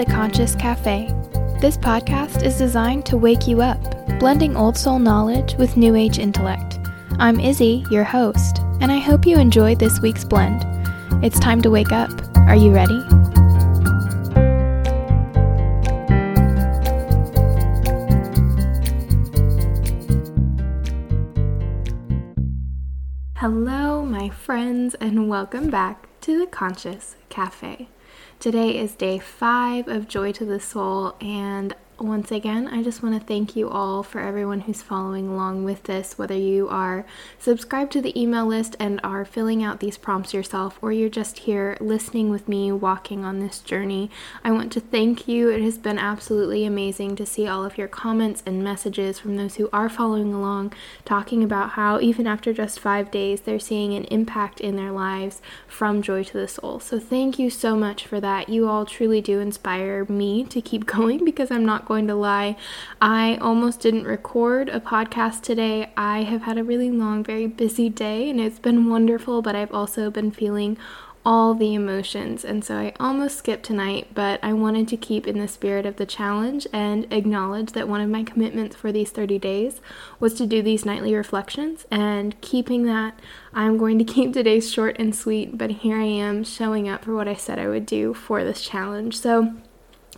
The Conscious Cafe. This podcast is designed to wake you up, blending old soul knowledge with new age intellect. I'm Izzy, your host, and I hope you enjoy this week's blend. It's time to wake up. Are you ready? Hello, my friends, and welcome back to the Conscious Cafe. Today is day five of Joy to the Soul, and once again, I just want to thank you all for everyone who's following along with this, whether you are subscribed to the email list and are filling out these prompts yourself, or you're just here listening with me walking on this journey. I want to thank you. It has been absolutely amazing to see all of your comments and messages from those who are following along, talking about how even after just five days, they're seeing an impact in their lives from Joy to the Soul. So, thank you so much for that. You all truly do inspire me to keep going because I'm not going to lie. I almost didn't record a podcast today. I have had a really long, very busy day, and it's been wonderful, but I've also been feeling all the emotions. And so I almost skipped tonight, but I wanted to keep in the spirit of the challenge and acknowledge that one of my commitments for these 30 days was to do these nightly reflections. And keeping that, I'm going to keep today's short and sweet, but here I am showing up for what I said I would do for this challenge. So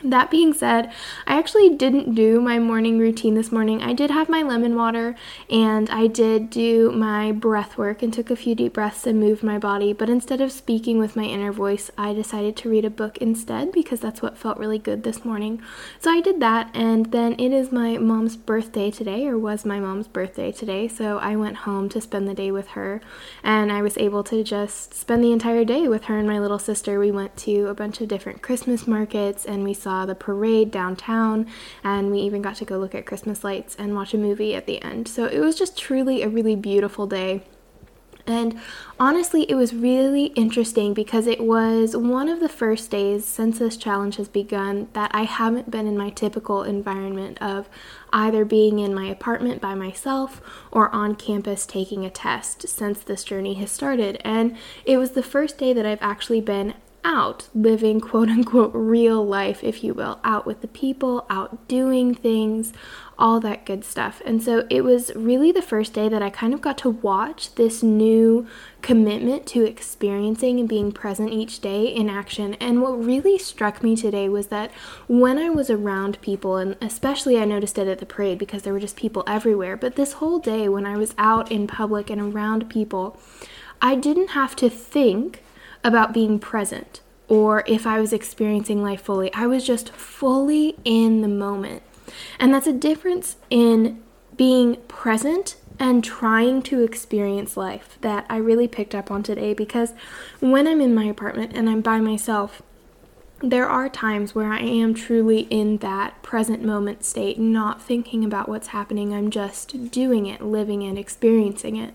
that being said, I actually didn't do my morning routine this morning. I did have my lemon water and I did do my breath work and took a few deep breaths and moved my body. But instead of speaking with my inner voice, I decided to read a book instead because that's what felt really good this morning. So I did that, and then it is my mom's birthday today, or was my mom's birthday today. So I went home to spend the day with her, and I was able to just spend the entire day with her and my little sister. We went to a bunch of different Christmas markets and we saw saw the parade downtown, and we even got to go look at Christmas lights and watch a movie at the end. So it was just truly a really beautiful day. And honestly, it was really interesting because it was one of the first days since this challenge has begun that I haven't been in my typical environment of either being in my apartment by myself or on campus taking a test since this journey has started. And it was the first day that I've actually been out living quote unquote real life, if you will, out with the people, out doing things, all that good stuff. And so it was really the first day that I kind of got to watch this new commitment to experiencing and being present each day in action. And what really struck me today was that when I was around people, and especially I noticed it at the parade because there were just people everywhere, but this whole day when I was out in public and around people, I didn't have to think about being present or if I was experiencing life fully. I was just fully in the moment. And that's a difference in being present and trying to experience life that I really picked up on today because when I'm in my apartment and I'm by myself, there are times where I am truly in that present moment state, not thinking about what's happening. I'm just doing it, living it, experiencing it.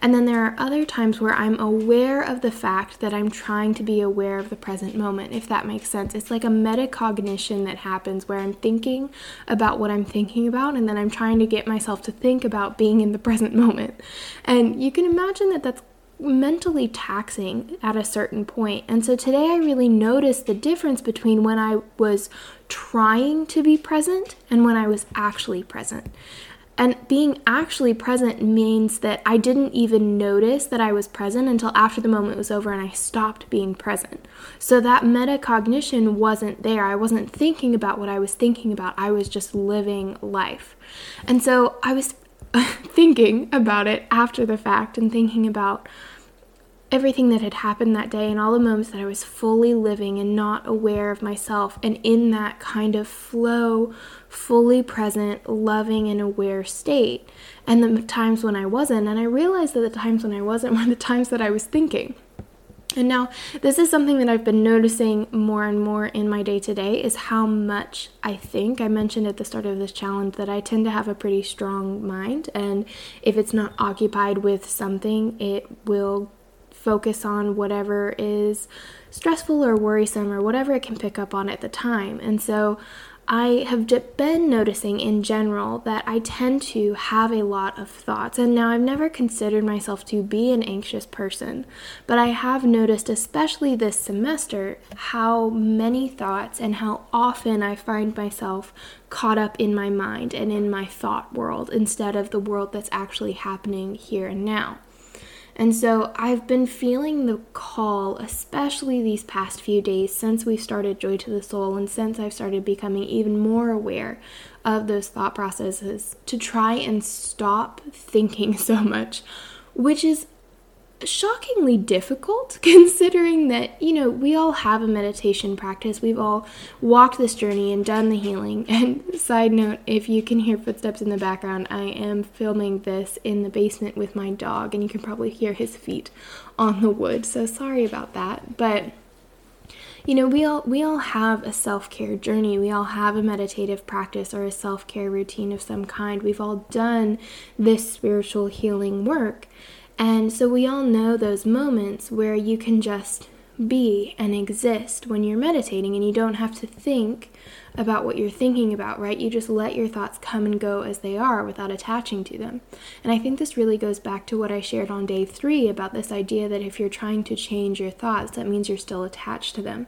And then there are other times where I'm aware of the fact that I'm trying to be aware of the present moment, if that makes sense. It's like a metacognition that happens where I'm thinking about what I'm thinking about, and then I'm trying to get myself to think about being in the present moment. And you can imagine that that's mentally taxing at a certain point. And so today I really noticed the difference between when I was trying to be present and when I was actually present. And being actually present means that I didn't even notice that I was present until after the moment was over and I stopped being present. So that metacognition wasn't there. I wasn't thinking about what I was thinking about. I was just living life. And so I was thinking about it after the fact and thinking about everything that had happened that day and all the moments that I was fully living and not aware of myself and in that kind of flow, fully present, loving, and aware state. And the times when I wasn't. And I realized that the times when I wasn't were the times that I was thinking. And now, this is something that I've been noticing more and more in my day to day is how much I think. I mentioned at the start of this challenge that I tend to have a pretty strong mind, and if it's not occupied with something, it will focus on whatever is stressful or worrisome or whatever it can pick up on at the time. And so I have been noticing in general that I tend to have a lot of thoughts. And now I've never considered myself to be an anxious person, but I have noticed, especially this semester, how many thoughts and how often I find myself caught up in my mind and in my thought world instead of the world that's actually happening here and now. And so I've been feeling the call, especially these past few days since we started Joy to the Soul and since I've started becoming even more aware of those thought processes, to try and stop thinking so much, which is shockingly difficult considering that, you know, we all have a meditation practice. We've all walked this journey and done the healing. And side note, if you can hear footsteps in the background, I am filming this in the basement with my dog, and you can probably hear his feet on the wood. So sorry about that. But you know we all we all have a self-care journey we all have a meditative practice or a self-care routine of some kind we've all done this spiritual healing work and so we all know those moments where you can just be and exist when you're meditating and you don't have to think about what you're thinking about, right? You just let your thoughts come and go as they are without attaching to them. And I think this really goes back to what I shared on day three about this idea that if you're trying to change your thoughts, that means you're still attached to them.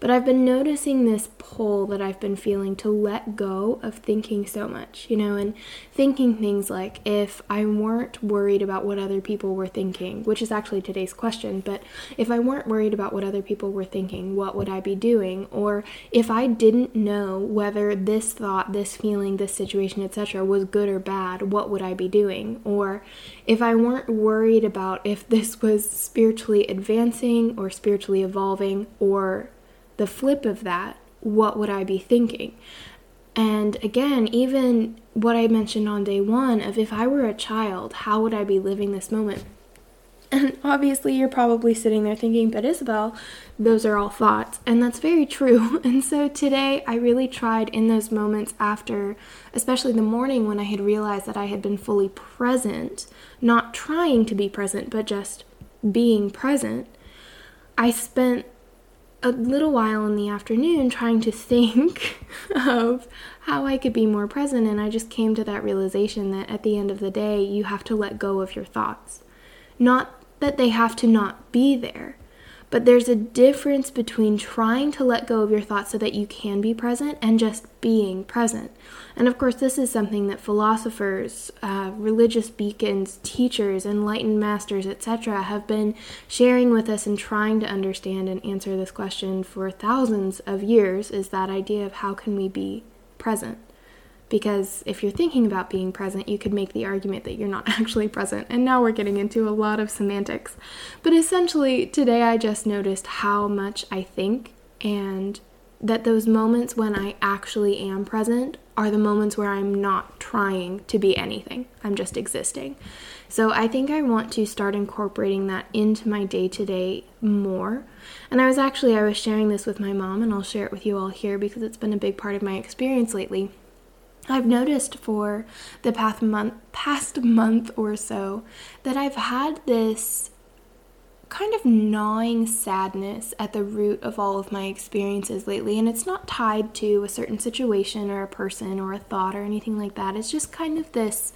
But I've been noticing this pull that I've been feeling to let go of thinking so much, you know, and thinking things like if I weren't worried about what other people were thinking, which is actually today's question, but if I weren't worried about what other people were thinking, what would I be doing? Or if I didn't know whether this thought, this feeling, this situation, etc., was good or bad, what would I be doing? Or if I weren't worried about if this was spiritually advancing or spiritually evolving or the flip of that, what would I be thinking? And again, even what I mentioned on day one of if I were a child, how would I be living this moment? And obviously, you're probably sitting there thinking, but Isabel, those are all thoughts. And that's very true. And so today, I really tried in those moments after, especially the morning when I had realized that I had been fully present, not trying to be present, but just being present. I spent a little while in the afternoon trying to think of how I could be more present, and I just came to that realization that at the end of the day, you have to let go of your thoughts. Not that they have to not be there, but there's a difference between trying to let go of your thoughts so that you can be present and just being present. And of course, this is something that philosophers, uh, religious beacons, teachers, enlightened masters, etc., have been sharing with us and trying to understand and answer this question for thousands of years is that idea of how can we be present? Because if you're thinking about being present, you could make the argument that you're not actually present. And now we're getting into a lot of semantics. But essentially, today I just noticed how much I think and that those moments when I actually am present are the moments where I'm not trying to be anything. I'm just existing. So I think I want to start incorporating that into my day to day more. And I was actually I was sharing this with my mom and I'll share it with you all here because it's been a big part of my experience lately. I've noticed for the past month, past month or so that I've had this kind of gnawing sadness at the root of all of my experiences lately. And it's not tied to a certain situation or a person or a thought or anything like that. It's just kind of this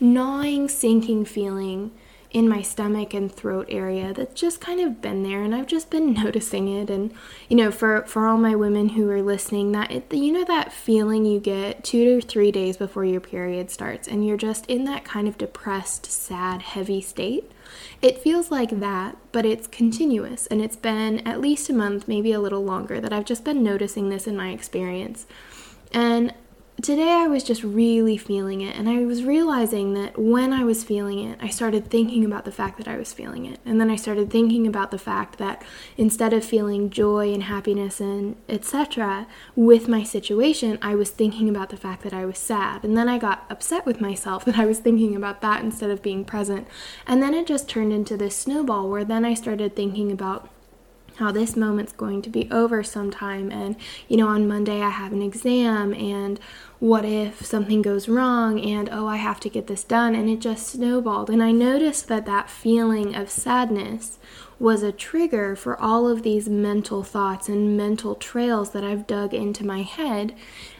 gnawing, sinking feeling in my stomach and throat area that's just kind of been there and I've just been noticing it and you know for for all my women who are listening that it, you know that feeling you get 2 to 3 days before your period starts and you're just in that kind of depressed, sad, heavy state. It feels like that, but it's continuous and it's been at least a month, maybe a little longer that I've just been noticing this in my experience. And today I was just really feeling it, and I was realizing that when I was feeling it, I started thinking about the fact that I was feeling it. And then I started thinking about the fact that instead of feeling joy and happiness and etc. with my situation, I was thinking about the fact that I was sad. And then I got upset with myself that I was thinking about that instead of being present. And then it just turned into this snowball where then I started thinking about how this moment's going to be over sometime. And you know on Monday I have an exam and what if something goes wrong and oh I have to get this done. And it just snowballed. And I noticed that that feeling of sadness was a trigger for all of these mental thoughts and mental trails that I've dug into my head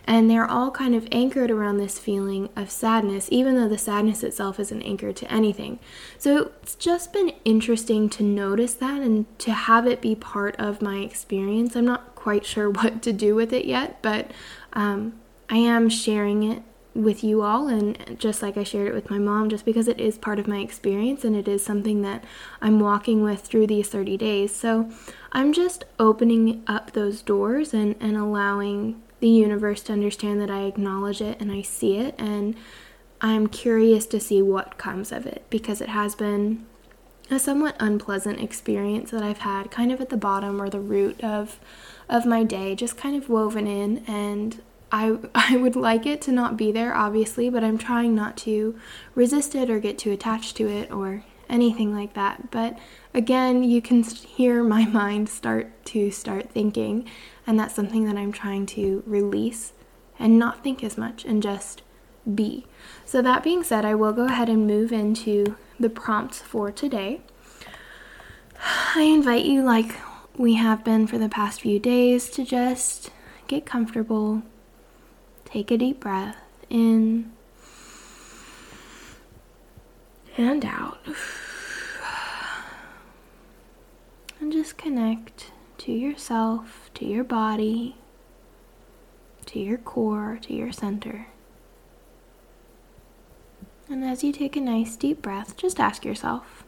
And they're all kind of anchored around this feeling of sadness, even though the sadness itself isn't anchored to anything. So it's just been interesting to notice that and to have it be part of my experience. I'm not quite sure what to do with it yet, but um, I am sharing it with you all and just like I shared it with my mom just because it is part of my experience and it is something that I'm walking with through these 30 days. So I'm just opening up those doors and, and allowing the universe to understand that I acknowledge it and I see it and I'm curious to see what comes of it because it has been a somewhat unpleasant experience that I've had kind of at the bottom or the root of of my day just kind of woven in and I, I would like it to not be there, obviously, but I'm trying not to resist it or get too attached to it or anything like that. But again, you can hear my mind start to start thinking, and that's something that I'm trying to release and not think as much and just be. So, that being said, I will go ahead and move into the prompts for today. I invite you, like we have been for the past few days, to just get comfortable, Take a deep breath in and out. And just connect to yourself, to your body, to your core, to your center. And as you take a nice deep breath, just ask yourself,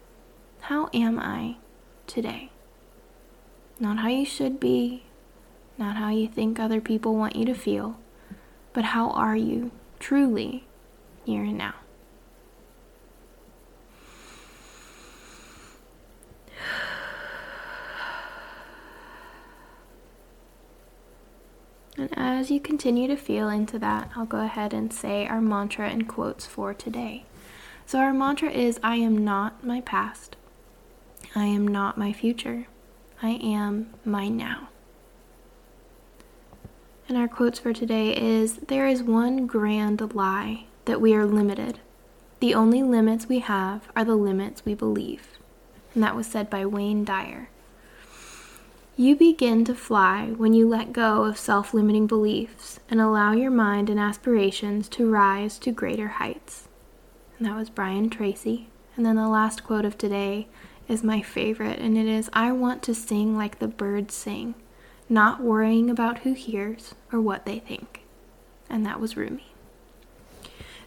How am I today? Not how you should be, not how you think other people want you to feel, but how are you truly here and now? And as you continue to feel into that, I'll go ahead and say our mantra and quotes for today. So, our mantra is I am not my past. I am not my future. I am my now. And our quotes for today is There is one grand lie that we are limited. The only limits we have are the limits we believe. And that was said by Wayne Dyer. You begin to fly when you let go of self limiting beliefs and allow your mind and aspirations to rise to greater heights. And that was Brian Tracy. And then the last quote of today is my favorite, and it is I want to sing like the birds sing not worrying about who hears or what they think. And that was Rumi.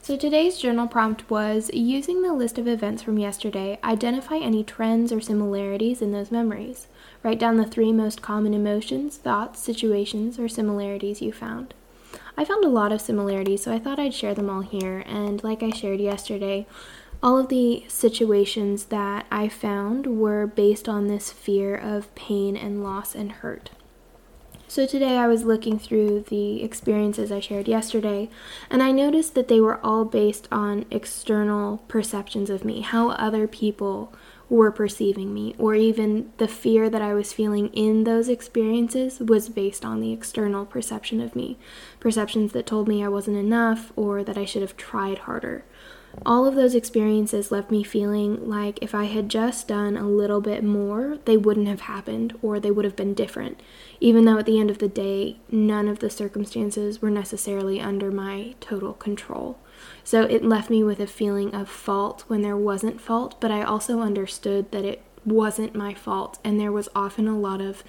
So today's journal prompt was using the list of events from yesterday, identify any trends or similarities in those memories. Write down the three most common emotions, thoughts, situations, or similarities you found. I found a lot of similarities, so I thought I'd share them all here. And like I shared yesterday, all of the situations that I found were based on this fear of pain and loss and hurt. So today I was looking through the experiences I shared yesterday, and I noticed that they were all based on external perceptions of me, how other people were perceiving me, or even the fear that I was feeling in those experiences was based on the external perception of me. Perceptions that told me I wasn't enough or that I should have tried harder. All of those experiences left me feeling like if I had just done a little bit more, they wouldn't have happened or they would have been different even though at the end of the day, none of the circumstances were necessarily under my total control. So it left me with a feeling of fault when there wasn't fault, but I also understood that it wasn't my fault, and there was often a lot of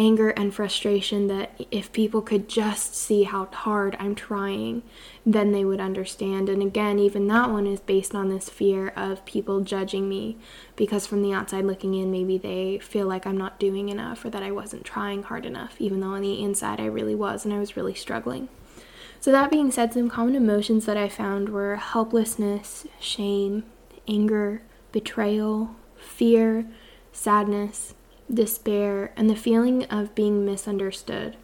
anger and frustration that if people could just see how hard I'm trying, then they would understand. And again, even that one is based on this fear of people judging me because from the outside looking in, maybe they feel like I'm not doing enough or that I wasn't trying hard enough, even though on the inside I really was and I was really struggling. So, that being said, some common emotions that I found were helplessness, shame, anger, betrayal, fear, sadness despair, and the feeling of being misunderstood.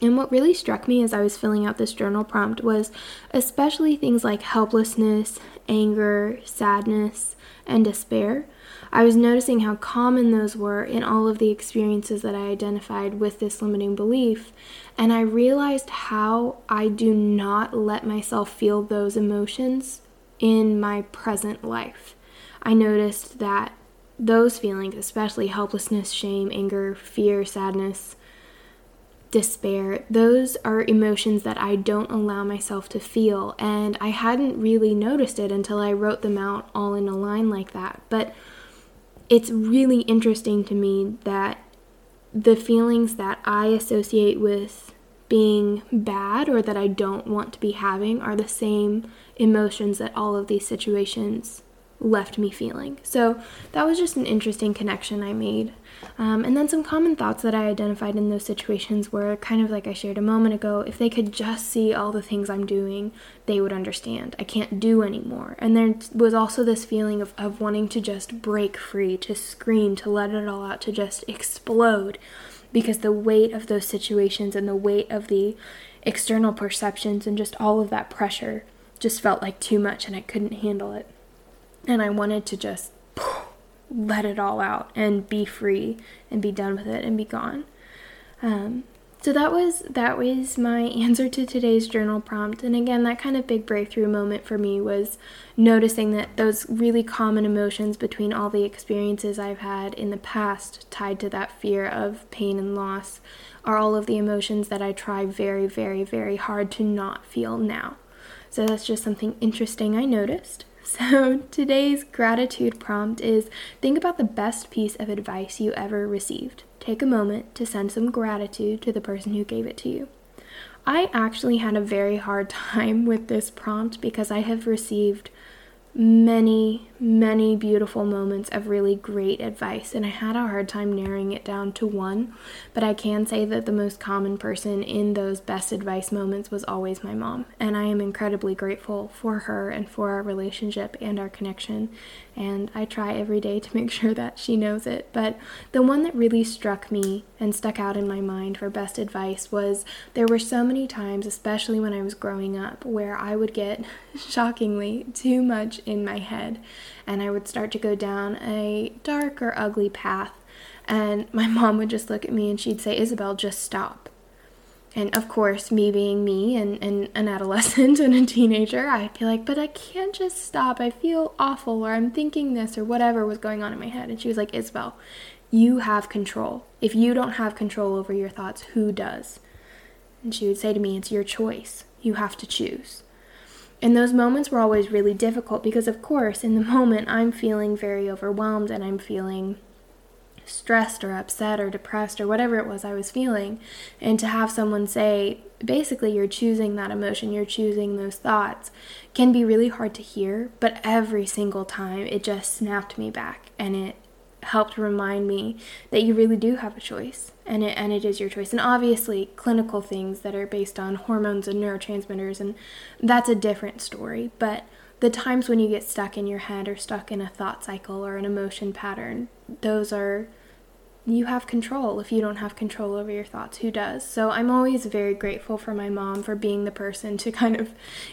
And what really struck me as I was filling out this journal prompt was especially things like helplessness, anger, sadness, and despair. I was noticing how common those were in all of the experiences that I identified with this limiting belief, and I realized how I do not let myself feel those emotions in my present life. I noticed that those feelings, especially helplessness, shame, anger, fear, sadness, despair, those are emotions that I don't allow myself to feel. And I hadn't really noticed it until I wrote them out all in a line like that. But it's really interesting to me that the feelings that I associate with being bad or that I don't want to be having are the same emotions that all of these situations left me feeling. So that was just an interesting connection I made. Um, and then some common thoughts that I identified in those situations were kind of like I shared a moment ago if they could just see all the things I'm doing, they would understand. I can't do anymore. And there was also this feeling of, of wanting to just break free, to scream, to let it all out, to just explode. Because the weight of those situations and the weight of the external perceptions and just all of that pressure just felt like too much and I couldn't handle it and I wanted to just let it all out and be free and be done with it and be gone. Um, so that was that was my answer to today's journal prompt. And again, that kind of big breakthrough moment for me was noticing that those really common emotions between all the experiences I've had in the past tied to that fear of pain and loss are all of the emotions that I try very, very, very hard to not feel now. So that's just something interesting I noticed. So, today's gratitude prompt is think about the best piece of advice you ever received. Take a moment to send some gratitude to the person who gave it to you. I actually had a very hard time with this prompt because I have received many, many beautiful moments of really great advice, and I had a hard time narrowing it down to one. But I can say that the most common person in those best advice moments was always my mom, and I am incredibly grateful for her and for our relationship and our connection. And I try every day to make sure that she knows it. But the one that really struck me and stuck out in my mind for best advice was there were so many times, especially when I was growing up, where I would get shockingly too much in my head and I would start to go down a dark or ugly path. And my mom would just look at me and she'd say, Isabel, just stop. And of course, me being me and, and an adolescent and a teenager, I'd be like, but I can't just stop. I feel awful, or I'm thinking this, or whatever was going on in my head. And she was like, Isabel, you have control. If you don't have control over your thoughts, who does? And she would say to me, It's your choice. You have to choose. And those moments were always really difficult because, of course, in the moment I'm feeling very overwhelmed and I'm feeling stressed or upset or depressed or whatever it was I was feeling. And to have someone say, basically, you're choosing that emotion, you're choosing those thoughts, can be really hard to hear. But every single time, it just snapped me back and it helped remind me that you really do have a choice and it and it is your choice. And obviously clinical things that are based on hormones and neurotransmitters and that's a different story. But the times when you get stuck in your head or stuck in a thought cycle or an emotion pattern those are you have control. If you don't have control over your thoughts who does? So i'm always very grateful for my mom for being the person to kind of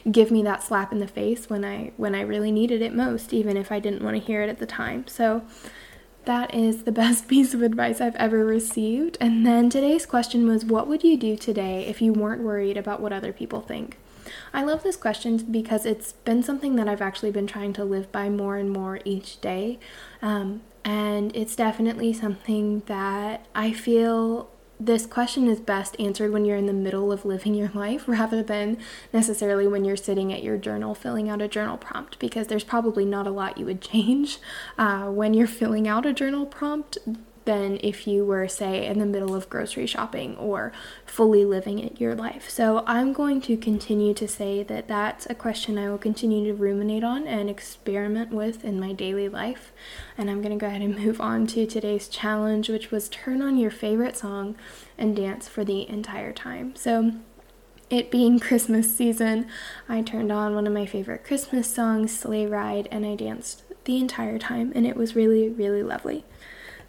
give me that slap in the face when i when i really needed it most even if i didn't want to hear it at the time. So that is the best piece of advice I've ever received. And then today's question was What would you do today if you weren't worried about what other people think? I love this question because it's been something that I've actually been trying to live by more and more each day. Um, and it's definitely something that I feel this question is best answered when you're in the middle of living your life rather than necessarily when you're sitting at your journal filling out a journal prompt because there's probably not a lot you would change uh, when you're filling out a journal prompt than if you were, say, in the middle of grocery shopping or fully living it your life. So I'm going to continue to say that that's a question I will continue to ruminate on and experiment with in my daily life. And I'm going to go ahead and move on to today's challenge, which was turn on your favorite song and dance for the entire time. So it being Christmas season, I turned on one of my favorite Christmas songs, Sleigh Ride, and I danced the entire time, and it was really, really lovely.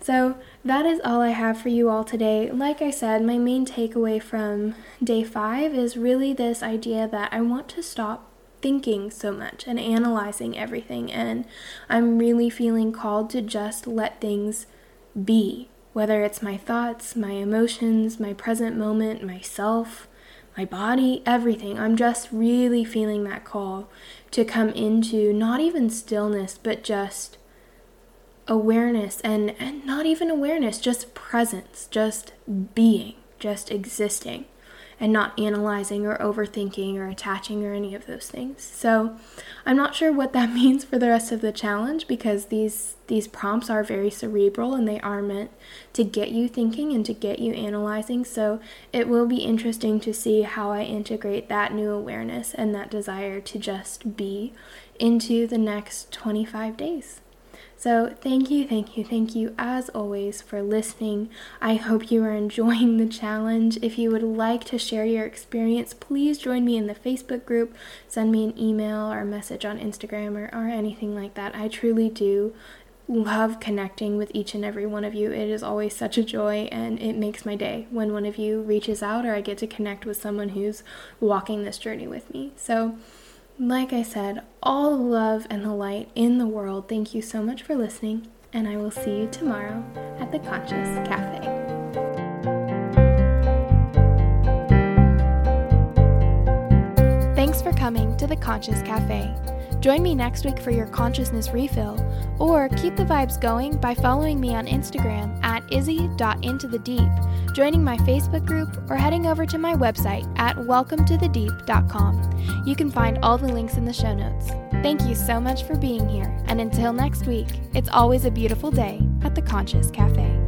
So, that is all I have for you all today. Like I said, my main takeaway from day five is really this idea that I want to stop thinking so much and analyzing everything, and I'm really feeling called to just let things be. Whether it's my thoughts, my emotions, my present moment, myself, my body, everything. I'm just really feeling that call to come into not even stillness, but just awareness and, and not even awareness, just presence, just being. just existing and not analyzing or overthinking or attaching or any of those things. So, I'm not sure what that means for the rest of the challenge because these these prompts are very cerebral and they are meant to get you thinking and to get you analyzing. So, it will be interesting to see how I integrate that new awareness and that desire to just be into the next 25 days. So, thank you, thank you, thank you as always for listening. I hope you are enjoying the challenge. If you would like to share your experience, please join me in the Facebook group, send me an email or a message on Instagram or, or anything like that. I truly do love connecting with each and every one of you. It is always such a joy and it makes my day when one of you reaches out or I get to connect with someone who's walking this journey with me. So, like I said, all the love and the light in the world. Thank you so much for listening, and I will see you tomorrow at the Conscious Cafe. Thanks for coming to the Conscious Cafe. Join me next week for your consciousness refill, or keep the vibes going by following me on Instagram at izzy.intothedeep, joining my Facebook group, or heading over to my website at welcometothedeep.com. You can find all the links in the show notes. Thank you so much for being here, and until next week, it's always a beautiful day at the Conscious Cafe.